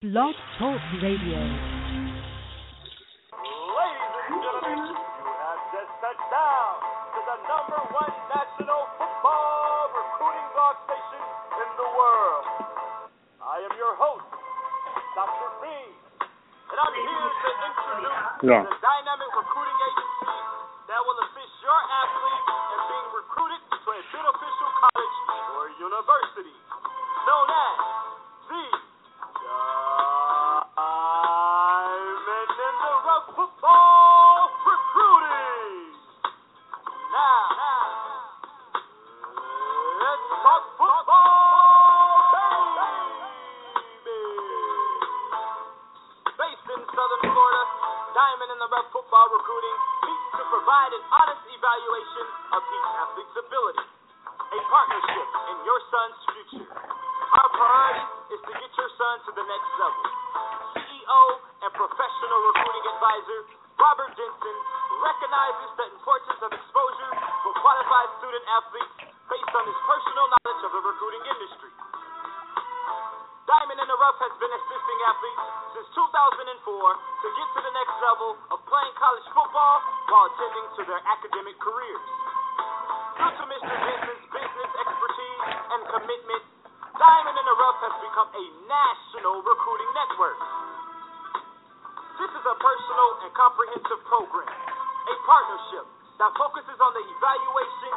Blog Talk Radio. Ladies and gentlemen, you have just touched down to the number one national football recruiting blog station in the world. I am your host, Dr. B, and I'm here to introduce Yeah. the Our priority is to get your son to the next level. CEO and professional recruiting advisor Robert Denson recognizes the importance of exposure for qualified student athletes based on his personal knowledge of the recruiting industry. Diamond in the Rough has been assisting athletes since 2004 to get to the next level of playing college football while attending to their academic careers. Due to Mr. Denson's business expertise and commitment, Diamond in the Rough has become a national recruiting network. This is a personal and comprehensive program, a partnership that focuses on the evaluation,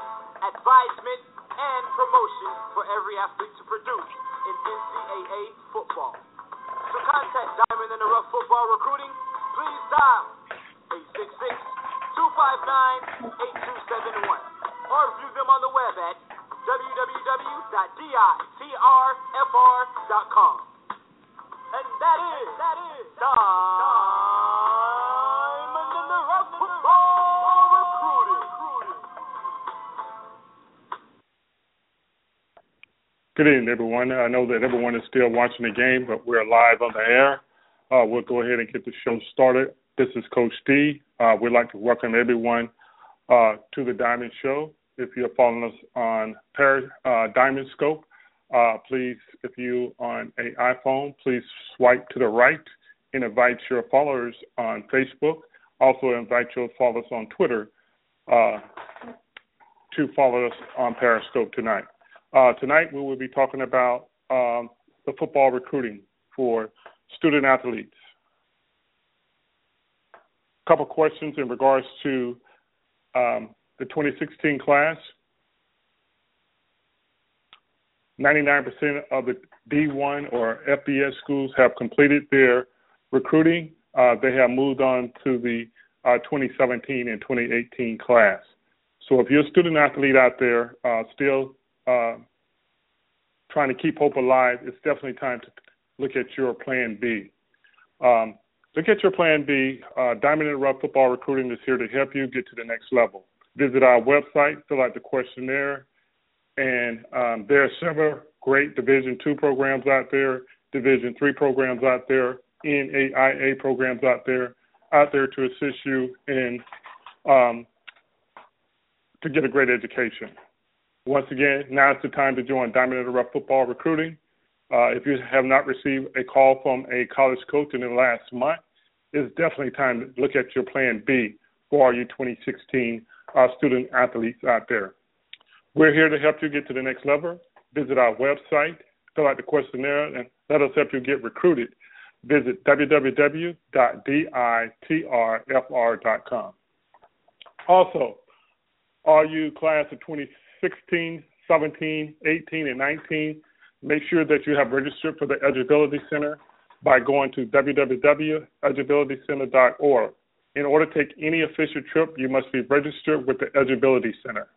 advisement, and promotion for every athlete to produce in NCAA football. To contact Diamond in the Rough Football Recruiting, please dial 866-259-8271 or view them www.ditrfr.com. And that is, that is Diamond in the Rough Football Recruiting. Good evening, everyone. I know that everyone is still watching the game, but we're live on the air. Uh, we'll go ahead and get the show started. This is Coach D. Uh, we'd like to welcome everyone uh, to the Diamond Show. If you're following us on Par- uh, Diamond Scope, uh, please, if you on an iPhone, please swipe to the right and invite your followers on Facebook. Also, invite your followers on Twitter uh, to follow us on Periscope tonight. Uh, tonight we will be talking about um, the football recruiting for student athletes. A couple questions in regards to um, the 2016 class. 99% of the D1 or FBS schools have completed their recruiting. Uh, they have moved on to the uh, 2017 and 2018 class. So if you're a student athlete out there uh, still uh, trying to keep hope alive, it's definitely time to look at your plan B. Um, look at your plan B. Uh, Diamond the Rough Football Recruiting is here to help you get to the next level. Visit our website, fill out the questionnaire, and um, there are several great Division two programs out there, Division three programs out there, NAIA programs out there, out there to assist you in um, to get a great education. Once again, now is the time to join Diamond Rough Football Recruiting. Uh, if you have not received a call from a college coach in the last month, it's definitely time to look at your plan B for your 2016 uh, student athletes out there. We're here to help you get to the next level. Visit our website, fill out the questionnaire, and let us help you get recruited. Visit www.ditrfr.com. Also, all you class of 2016, 17, 18, and 19, make sure that you have registered for the Eligibility Center by going to www.eligibilitycenter.org. In order to take any official trip, you must be registered with the Eligibility Center.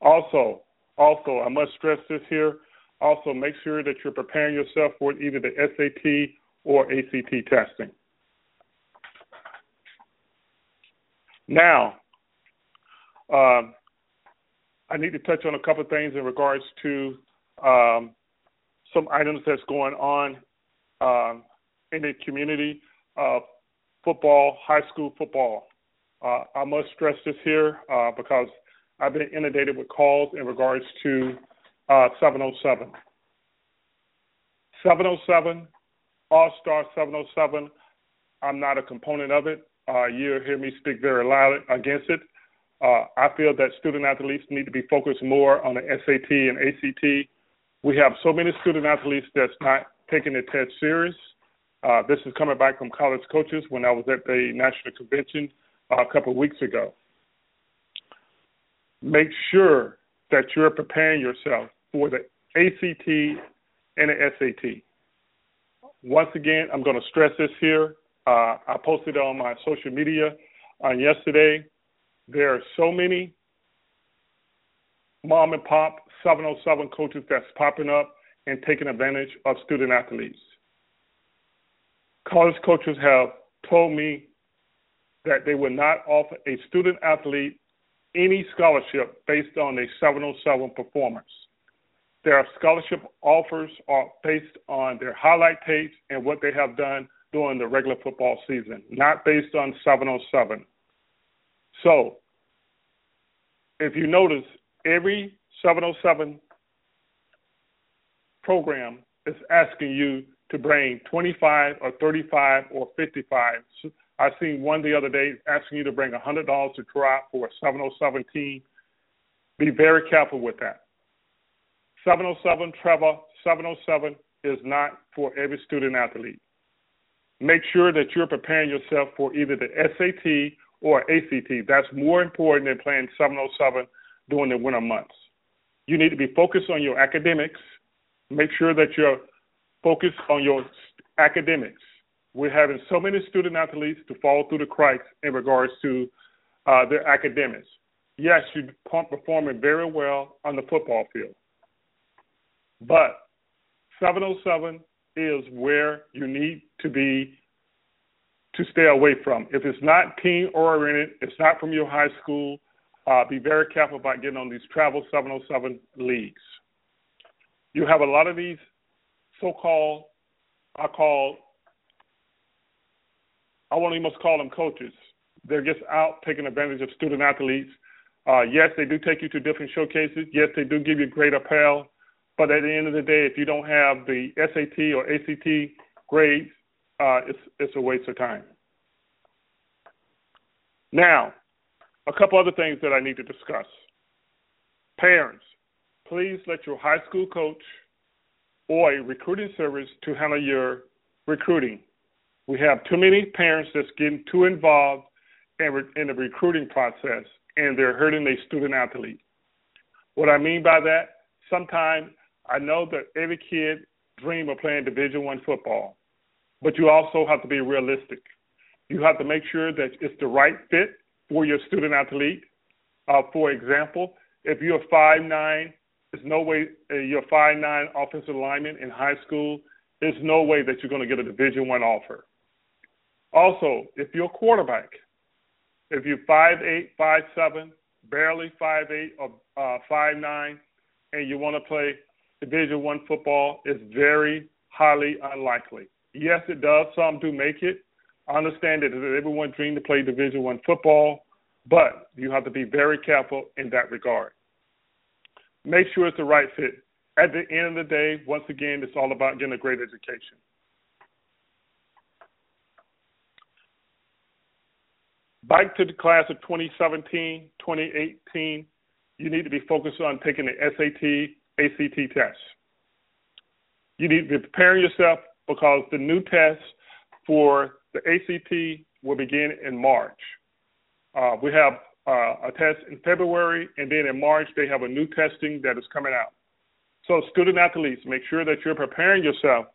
Also, also, I must stress this here. Also, make sure that you're preparing yourself for either the SAT or ACT testing. Now, um, I need to touch on a couple of things in regards to um, some items that's going on um, in the community of football, high school football. Uh, I must stress this here uh, because I've been inundated with calls in regards to uh, 707. 707 All Star 707. I'm not a component of it. Uh, you'll hear me speak very loud against it. Uh, I feel that student athletes need to be focused more on the SAT and ACT. We have so many student athletes that's not taking the test serious. Uh, this is coming back from college coaches when I was at the national convention uh, a couple of weeks ago. Make sure that you're preparing yourself for the ACT and the SAT. Once again, I'm going to stress this here. Uh, I posted on my social media on yesterday. There are so many mom and pop 707 coaches that's popping up and taking advantage of student athletes. College coaches have told me that they will not offer a student athlete any scholarship based on a 707 performance. Their scholarship offers are based on their highlight tapes and what they have done during the regular football season, not based on 707. So, if you notice, every 707 program is asking you to bring 25 or 35 or 55. I seen one the other day asking you to bring $100 to try for a 707 team. Be very careful with that. 707 Trevor 707 is not for every student athlete. Make sure that you're preparing yourself for either the SAT or ACT. That's more important than playing 707 during the winter months. You need to be focused on your academics. Make sure that you're focused on your academics. We're having so many student athletes to fall through the cracks in regards to uh, their academics. Yes, you're performing very well on the football field. But 707 is where you need to be to stay away from. If it's not team oriented, it's not from your high school, uh, be very careful about getting on these travel 707 leagues. You have a lot of these so called, I call, I won't even call them coaches. They're just out taking advantage of student athletes. Uh, yes, they do take you to different showcases. Yes, they do give you great apparel. But at the end of the day, if you don't have the SAT or ACT grades, uh, it's it's a waste of time. Now, a couple other things that I need to discuss. Parents, please let your high school coach or a recruiting service to handle your recruiting. We have too many parents that's getting too involved in, in the recruiting process, and they're hurting their student athlete. What I mean by that, sometimes I know that every kid dream of playing Division One football, but you also have to be realistic. You have to make sure that it's the right fit for your student athlete. Uh, for example, if you're five nine, there's no way uh, you're five nine offensive lineman in high school. There's no way that you're going to get a Division One offer. Also, if you're a quarterback, if you're five eight, five seven, barely five eight or uh, five nine, and you want to play Division One football it's very highly unlikely. Yes, it does. Some do make it. I understand that everyone dreams to play Division One football, but you have to be very careful in that regard. Make sure it's the right fit. At the end of the day, once again, it's all about getting a great education. Back to the class of 2017, 2018, you need to be focused on taking the SAT, ACT tests. You need to be preparing yourself because the new tests for the ACT will begin in March. Uh, we have uh, a test in February, and then in March they have a new testing that is coming out. So, student athletes, make sure that you're preparing yourself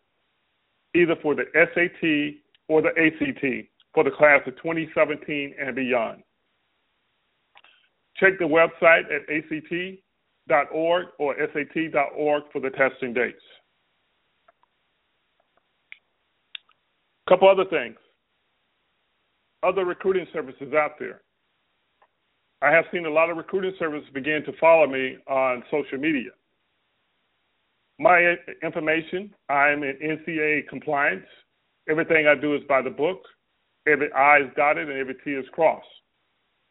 either for the SAT or the ACT for the class of 2017 and beyond. Check the website at act.org or sat.org for the testing dates. A couple other things. Other recruiting services out there. I have seen a lot of recruiting services begin to follow me on social media. My information, I'm in NCAA compliance. Everything I do is by the book. Every I is dotted and every T is crossed.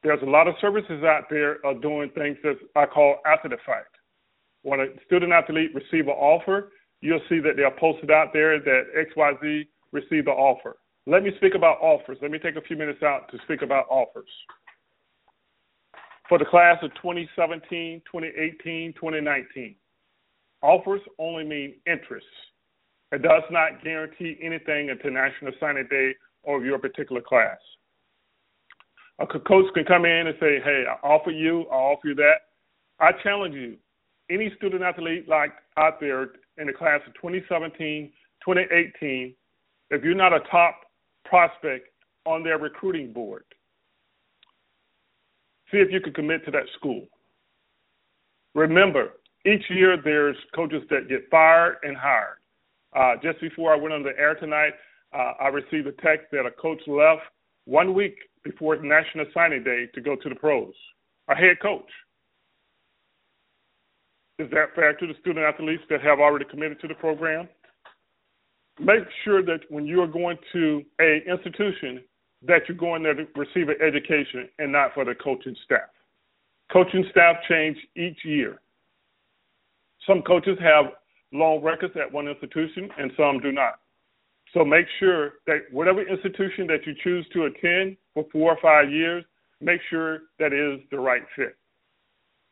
There's a lot of services out there are doing things that I call after the fact. When a student athlete receive an offer, you'll see that they are posted out there that XYZ received the offer. Let me speak about offers. Let me take a few minutes out to speak about offers. For the class of 2017, 2018, 2019, offers only mean interest. It does not guarantee anything until National Signing Day or your particular class. A coach can come in and say, "Hey, I offer you, I offer you that." I challenge you, any student athlete like out there in the class of 2017, 2018, if you're not a top prospect on their recruiting board, see if you can commit to that school. Remember, each year there's coaches that get fired and hired. Uh, just before I went on the air tonight, uh, I received a text that a coach left one week before National Signing Day to go to the pros. A head coach. Is that fair to the student athletes that have already committed to the program? Make sure that when you are going to a institution, that you're going there to receive an education and not for the coaching staff. Coaching staff change each year. Some coaches have long records at one institution and some do not. So make sure that whatever institution that you choose to attend for four or five years, make sure that is the right fit.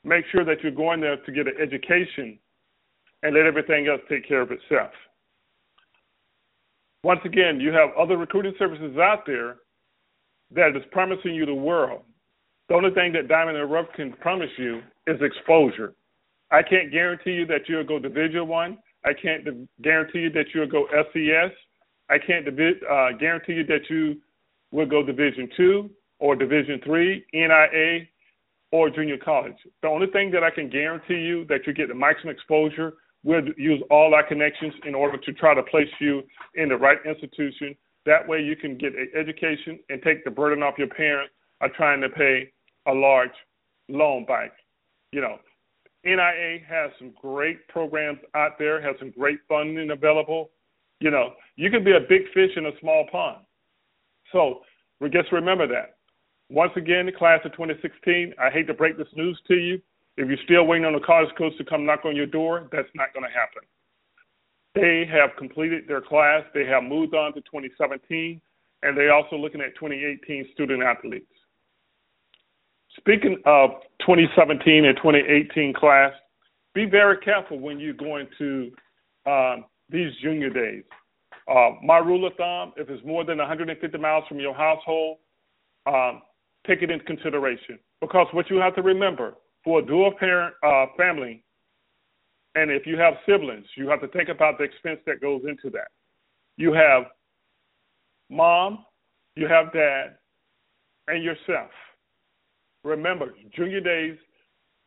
Make sure that you're going there to get an education and let everything else take care of itself. Once again, you have other recruiting services out there that is promising you the world. The only thing that Diamond and Rough can promise you is exposure. I can't guarantee you that you'll go Division One. I. Can't guarantee you that you'll go FCS. I can't uh, guarantee you that you will go Division Two or Division Three, NAIA, or junior college. The only thing that I can guarantee you that you get the maximum exposure. We'll use all our connections in order to try to place you in the right institution. That way, you can get an education and take the burden off your parents of trying to pay a large loan back. You know, NAIA has some great programs out there, has some great funding available. You know, you can be a big fish in a small pond. So just remember that. Once again, the class of 2016, I hate to break this news to you. If you're still waiting on the college coach to come knock on your door, that's not going to happen. They have completed their class. They have moved on to 2017, and they're also looking at 2018 student athletes. Speaking of 2017 and 2018 class, be very careful when you're going to um, these junior days. Uh, my rule of thumb: if it's more than 150 miles from your household, um, take it into consideration. Because what you have to remember for a dual parent uh, family, and if you have siblings, you have to think about the expense that goes into that. You have mom, you have dad, and yourself. Remember, junior days,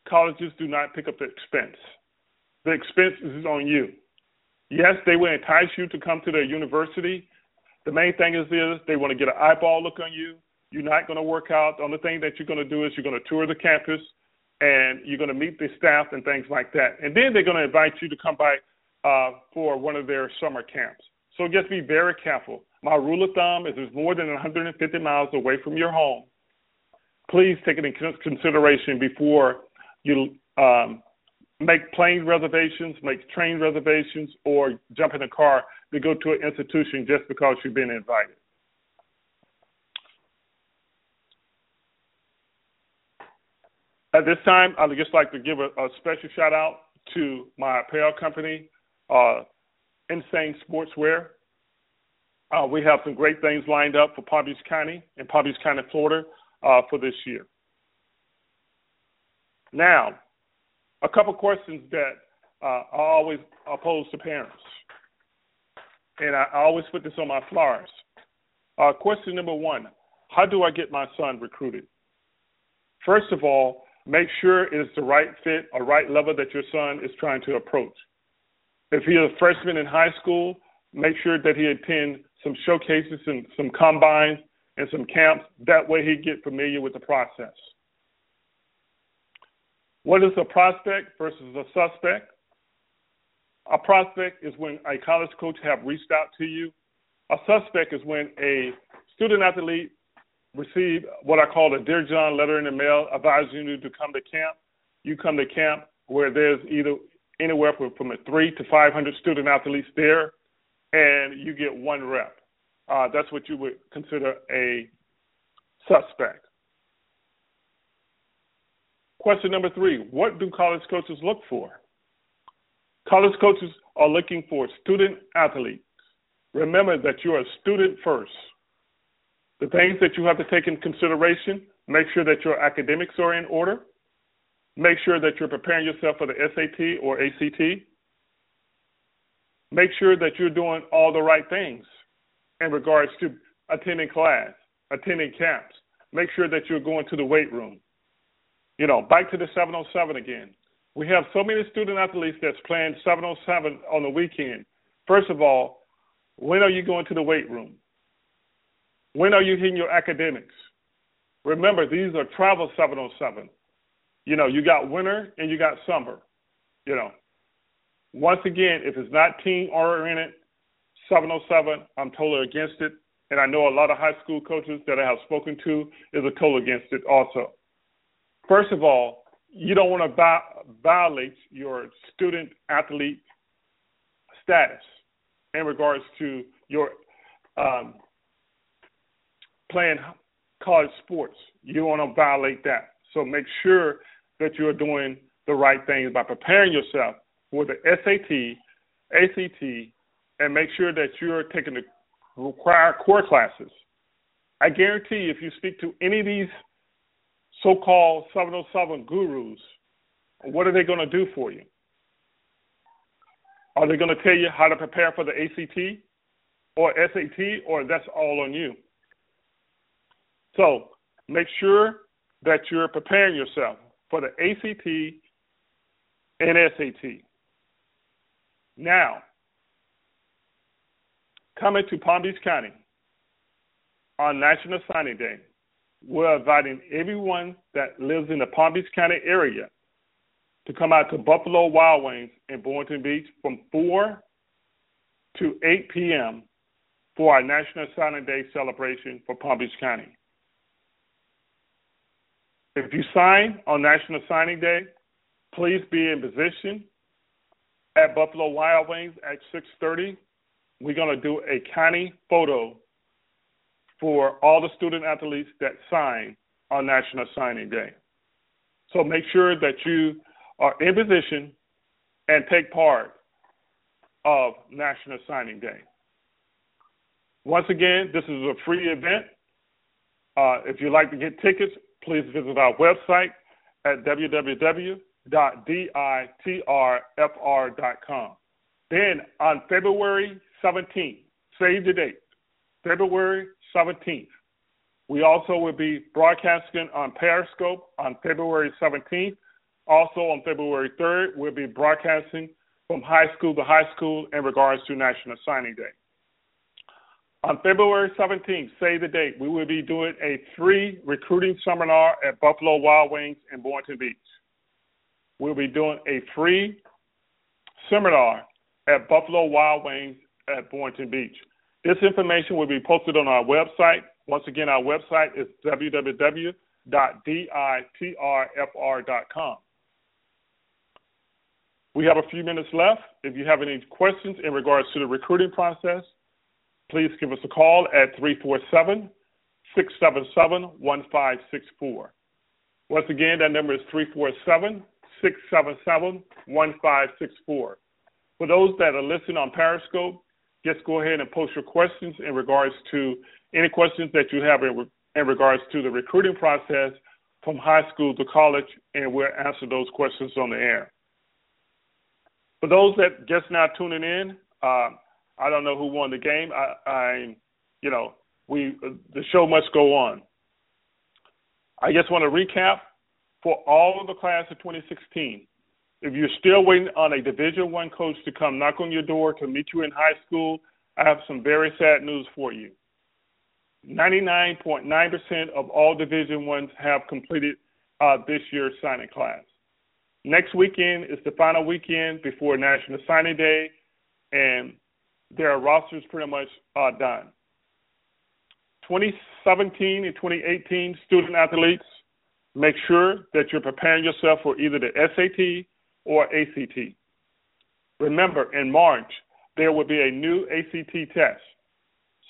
colleges do not pick up the expense. The expense is on you. Yes, they will entice you to come to their university. The main thing is this they want to get an eyeball look on you. You're not going to work out. The only thing that you're going to do is you're going to tour the campus and you're going to meet the staff and things like that. And then they're going to invite you to come by uh, for one of their summer camps. So just be very careful. My rule of thumb is if it's more than 150 miles away from your home please take it into consideration before you um, make plane reservations, make train reservations, or jump in a car to go to an institution just because you've been invited. At this time, I'd just like to give a, a special shout out to my apparel company, uh, Insane Sportswear. Uh, we have some great things lined up for Palm Beach County and Palm Beach County, Florida uh, for this year. Now, a couple questions that uh, I always pose to parents, and I always put this on my flyers. Uh, question number one How do I get my son recruited? First of all, make sure it is the right fit or right level that your son is trying to approach. If he is a freshman in high school, make sure that he attend some showcases and some combines and some camps. That way he get familiar with the process. What is a prospect versus a suspect? A prospect is when a college coach have reached out to you. A suspect is when a student athlete receive what I call a Dear John letter in the mail advising you to come to camp. You come to camp where there's either anywhere from, from a three to 500 student athletes there, and you get one rep. Uh, that's what you would consider a suspect. Question number three What do college coaches look for? College coaches are looking for student athletes. Remember that you are a student first. The things that you have to take in consideration make sure that your academics are in order, make sure that you're preparing yourself for the SAT or ACT, make sure that you're doing all the right things in regards to attending class, attending camps, make sure that you're going to the weight room. You know, back to the 707 again. We have so many student athletes that's playing 707 on the weekend. First of all, when are you going to the weight room? When are you hitting your academics? Remember, these are travel 707. You know, you got winter and you got summer. You know, once again, if it's not team oriented, 707, I'm totally against it. And I know a lot of high school coaches that I have spoken to is a total against it also. First of all, you don't want to violate your student athlete status in regards to your um, playing college sports. You want to violate that. So make sure that you're doing the right things by preparing yourself for the SAT, ACT, and make sure that you're taking the required core classes. I guarantee if you speak to any of these so called 707 gurus, what are they going to do for you? Are they going to tell you how to prepare for the ACT or SAT, or that's all on you? So make sure that you're preparing yourself for the ACT and SAT. Now, coming to Palm Beach County on National Signing Day, we're inviting everyone that lives in the Palm Beach County area to come out to Buffalo Wild Wings in Boynton Beach from 4 to 8 p.m. for our National Signing Day celebration for Palm Beach County. If you sign on National Signing Day, please be in position at Buffalo Wild Wings at 6:30. We're going to do a county photo for all the student athletes that sign on National Signing Day. So make sure that you are in position and take part of National Signing Day. Once again, this is a free event. Uh, if you'd like to get tickets, please visit our website at www.ditrfr.com. Then on February 17th, save the date, February 17th, we also will be broadcasting on Periscope on February 17th. Also on February 3rd, we'll be broadcasting from high school to high school in regards to National Signing Day. On February 17th, say the date, we will be doing a free recruiting seminar at Buffalo Wild Wings in Boynton Beach. We'll be doing a free seminar at Buffalo Wild Wings at Boynton Beach. This information will be posted on our website. Once again, our website is www.ditrfr.com. We have a few minutes left. If you have any questions in regards to the recruiting process, please give us a call at 347 677 1564. Once again, that number is 347 677 1564. For those that are listening on Periscope, just go ahead and post your questions in regards to any questions that you have in, in regards to the recruiting process from high school to college, and we'll answer those questions on the air. For those that just now tuning in, uh, I don't know who won the game. I, I, you know, we the show must go on. I just want to recap for all of the class of 2016. If you're still waiting on a Division One coach to come knock on your door to meet you in high school, I have some very sad news for you. 99.9% of all Division Ones have completed uh, this year's signing class. Next weekend is the final weekend before National Signing Day, and their rosters pretty much are done. 2017 and 2018 student athletes, make sure that you're preparing yourself for either the SAT or ACT. Remember, in March, there will be a new ACT test.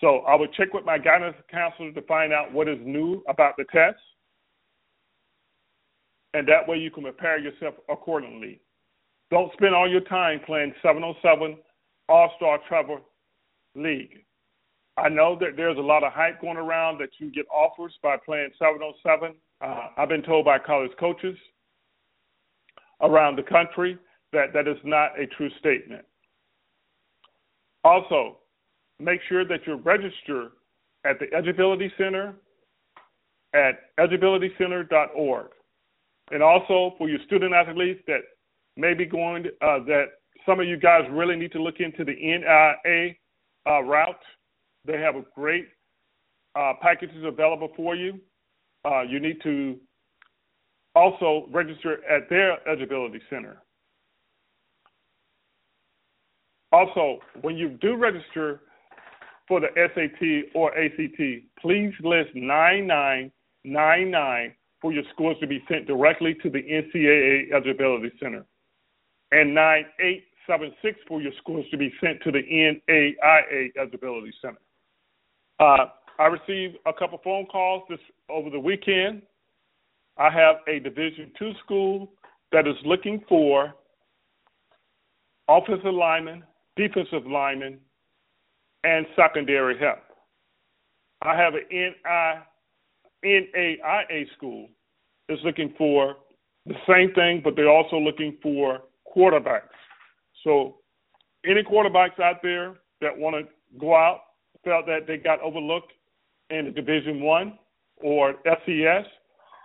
So I will check with my guidance counselor to find out what is new about the test. And that way you can prepare yourself accordingly. Don't spend all your time playing 707 All Star Travel League. I know that there's a lot of hype going around that you get offers by playing 707. Uh, I've been told by college coaches around the country that that is not a true statement. Also, make sure that you register at the Eligibility Center at eligibilitycenter.org. And also for your student athletes that may be going, uh, that some of you guys really need to look into the NAIA uh, route. They have great uh, packages available for you. Uh, you need to also register at their eligibility Center. Also, when you do register for the SAT or ACT, please list 9999 for your scores to be sent directly to the NCAA Eligibility Center and 9876 for your scores to be sent to the NAIA Eligibility Center. Uh, I received a couple phone calls this over the weekend. I have a Division two school that is looking for offensive linemen, defensive linemen, and secondary help. I have an NAIA school that's looking for the same thing, but they're also looking for quarterbacks. So, any quarterbacks out there that want to go out felt that they got overlooked in Division One or FCS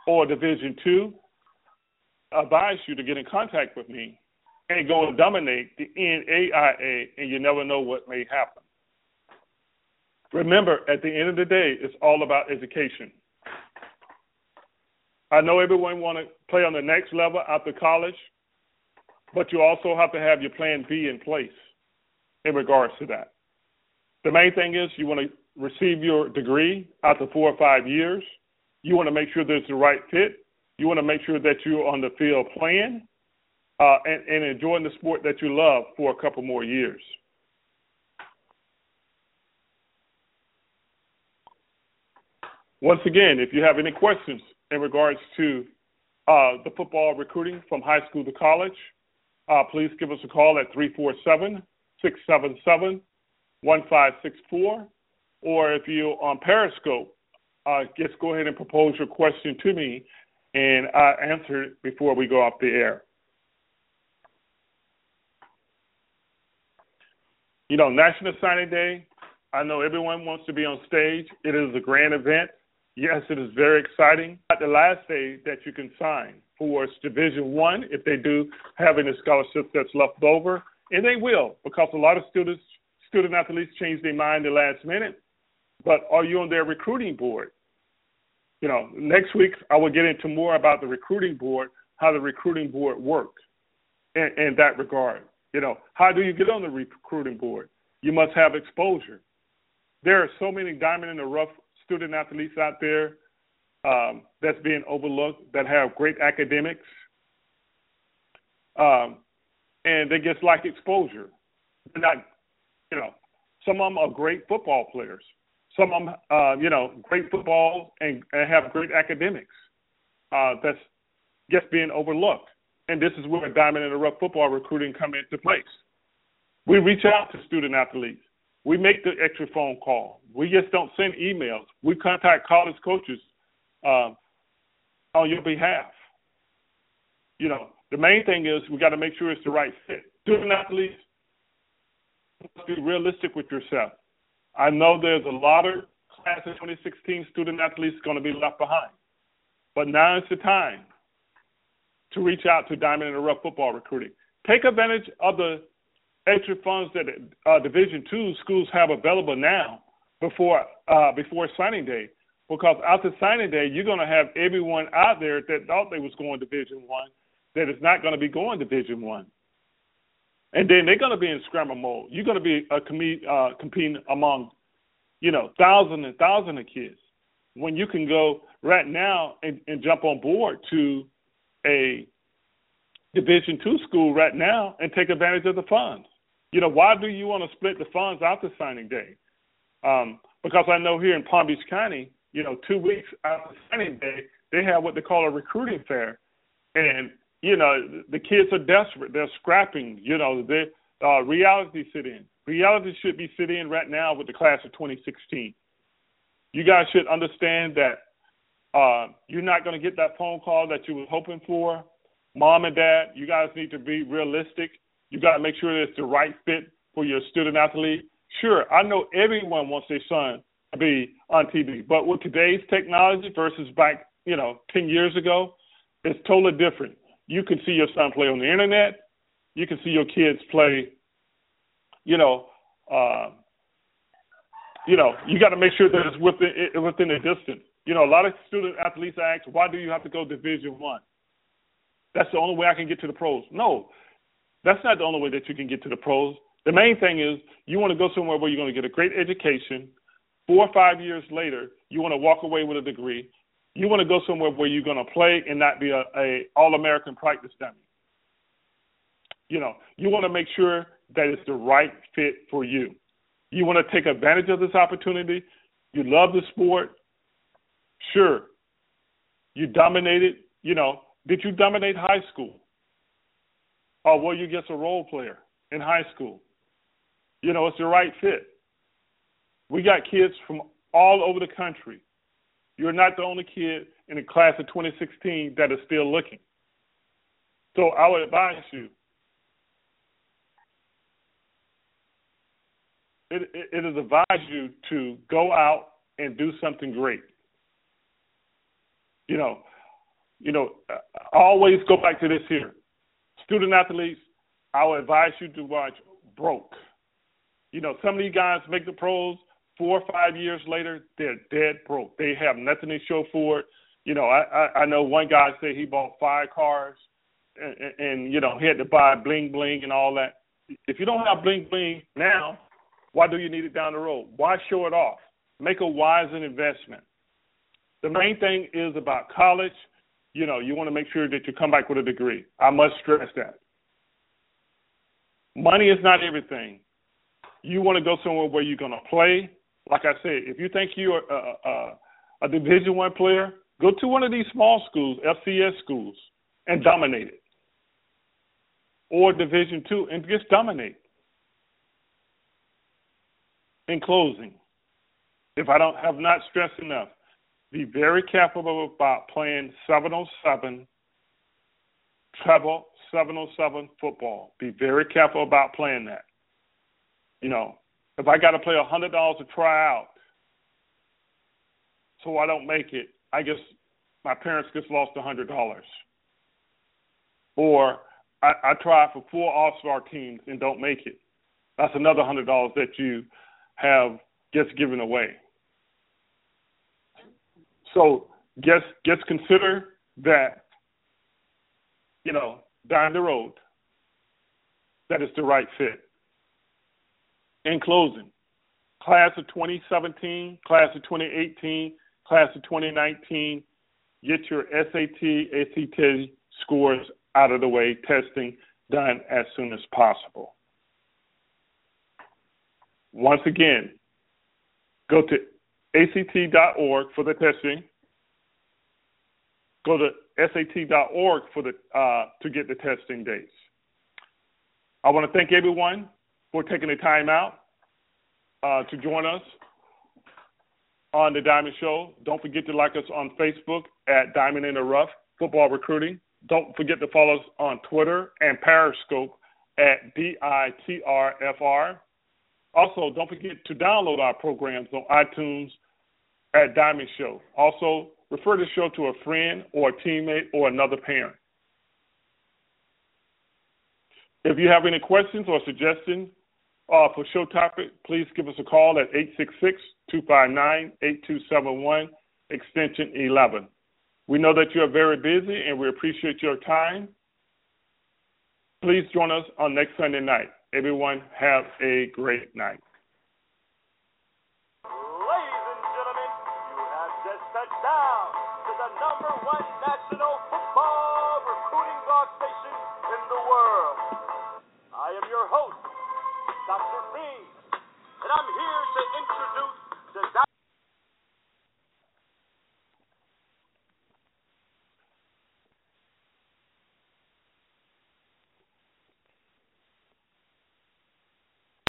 or Division Two, advise you to get in contact with me and go and dominate the NAIA, and you never know what may happen. Remember, at the end of the day, it's all about education. I know everyone want to play on the next level after college, but you also have to have your plan B in place in regards to that. The main thing is you want to receive your degree after four or five years. You want to make sure there's the right fit. You want to make sure that you're on the field playing uh, and, and enjoying the sport that you love for a couple more years. Once again, if you have any questions in regards to uh, the football recruiting from high school to college, uh, please give us a call at 347 677 1564. Or if you're on Periscope, uh, just go ahead and propose your question to me and I answer it before we go off the air. You know, National Signing Day, I know everyone wants to be on stage. It is a grand event. Yes, it is very exciting. At the last day that you can sign for Division One, if they do have any scholarships that's left over, and they will, because a lot of students, student athletes, change their mind the last minute. But are you on their recruiting board? You know, next week I will get into more about the recruiting board, how the recruiting board works in, in that regard. You know, how do you get on the recruiting board? You must have exposure. There are so many diamond in the rough student athletes out there um, that's being overlooked that have great academics, um, and they just lack exposure. They're not, you know, some of them are great football players. Some of them, uh, you know, great football and, and have great academics. Uh, that's just being overlooked. And this is where diamond in the rough football recruiting come into place. We reach out to student athletes. We make the extra phone call. We just don't send emails. We contact college coaches um, on your behalf. You know, the main thing is we got to make sure it's the right fit. Student athletes, be realistic with yourself. I know there's a lot of class of 2016 student athletes going to be left behind, but now is the time to reach out to Diamond in the Rough football recruiting. Take advantage of the extra funds that uh, Division two schools have available now before uh, before signing day. Because after signing day, you're going to have everyone out there that thought they was going Division one that is not going to be going Division one, and then they're going to be in scramble mode. You're going to be com- uh, competing among, you know, thousands and thousands of kids when you can go right now and, and jump on board to a Division two school right now and take advantage of the funds. You know, why do you want to split the funds after signing day? Um, because I know here in Palm Beach County, you know, two weeks after signing day, they have what they call a recruiting fair, and you know the kids are desperate. They're scrapping. You know, they uh, reality sit in. Reality should be sit in right now with the class of 2016. You guys should understand that uh, you're not going to get that phone call that you were hoping for. Mom and dad, you guys need to be realistic. You got to make sure that it's the right fit for your student athlete. Sure, I know everyone wants their son to be on TV, but with today's technology versus back, you know, 10 years ago, it's totally different. You can see your son play on the internet. You can see your kids play, you know, uh, you know, you got to make sure that it's within within a distance. You know, a lot of student athletes ask, why do you have to go Division One? That's the only way I can get to the pros. No, that's not the only way that you can get to the pros. The main thing is you want to go somewhere where you're going to get a great education. Four or five years later, you want to walk away with a degree. You want to go somewhere where you're going to play and not be a, a All American practice dummy. You know, you want to make sure that it's the right fit for you. You want to take advantage of this opportunity. You love the sport. Sure. You dominated, you know, did you dominate high school? Oh, or were you just a role player in high school? You know, it's the right fit. We got kids from all over the country. You're not the only kid in the class of 2016 that is still looking. So I would advise you. It, it, it is advised you to go out and do something great you know, you know, uh, always go back to this here. Student athletes, I would advise you to watch Broke. You know, some of these guys make the pros four or five years later, they're dead broke. They have nothing to show for it. You know, I I, I know one guy said he bought five cars, and, and you know he had to buy bling bling and all that. If you don't have bling bling now, why do you need it down the road? Why show it off? Make a wise investment the main thing is about college. You know, you want to make sure that you come back with a degree. I must stress that. Money is not everything. You want to go somewhere where you're going to play. Like I said, if you think you're a, a, a Division One player, go to one of these small schools, FCS schools, and dominate it, or Division Two, and just dominate. In closing, if I don't have not stressed enough, be very careful about playing 707 treble 707 football. Be very careful about playing that. You know, if I got to play hundred dollars to try out, so I don't make it, I guess my parents just lost a hundred dollars. Or I, I try for four All Star teams and don't make it. That's another hundred dollars that you have just given away. So just just consider that, you know, down the road, that is the right fit. In closing, class of 2017, class of 2018, class of 2019, get your SAT, ACT scores out of the way, testing done as soon as possible. Once again, go to ACT.org for the testing. Go to SAT.org for the uh, to get the testing dates. I want to thank everyone for taking the time out uh, to join us on the Diamond Show. Don't forget to like us on Facebook at Diamond in the Rough Football Recruiting. Don't forget to follow us on Twitter and Periscope at DITRFR. Also, don't forget to download our programs on iTunes at Diamond Show. Also, refer the show to a friend or a teammate or another parent. If you have any questions or suggestions uh, for show topic, please give us a call at 866-259-8271, extension 11. We know that you are very busy and we appreciate your time. Please join us on next Sunday night. Everyone have a great night.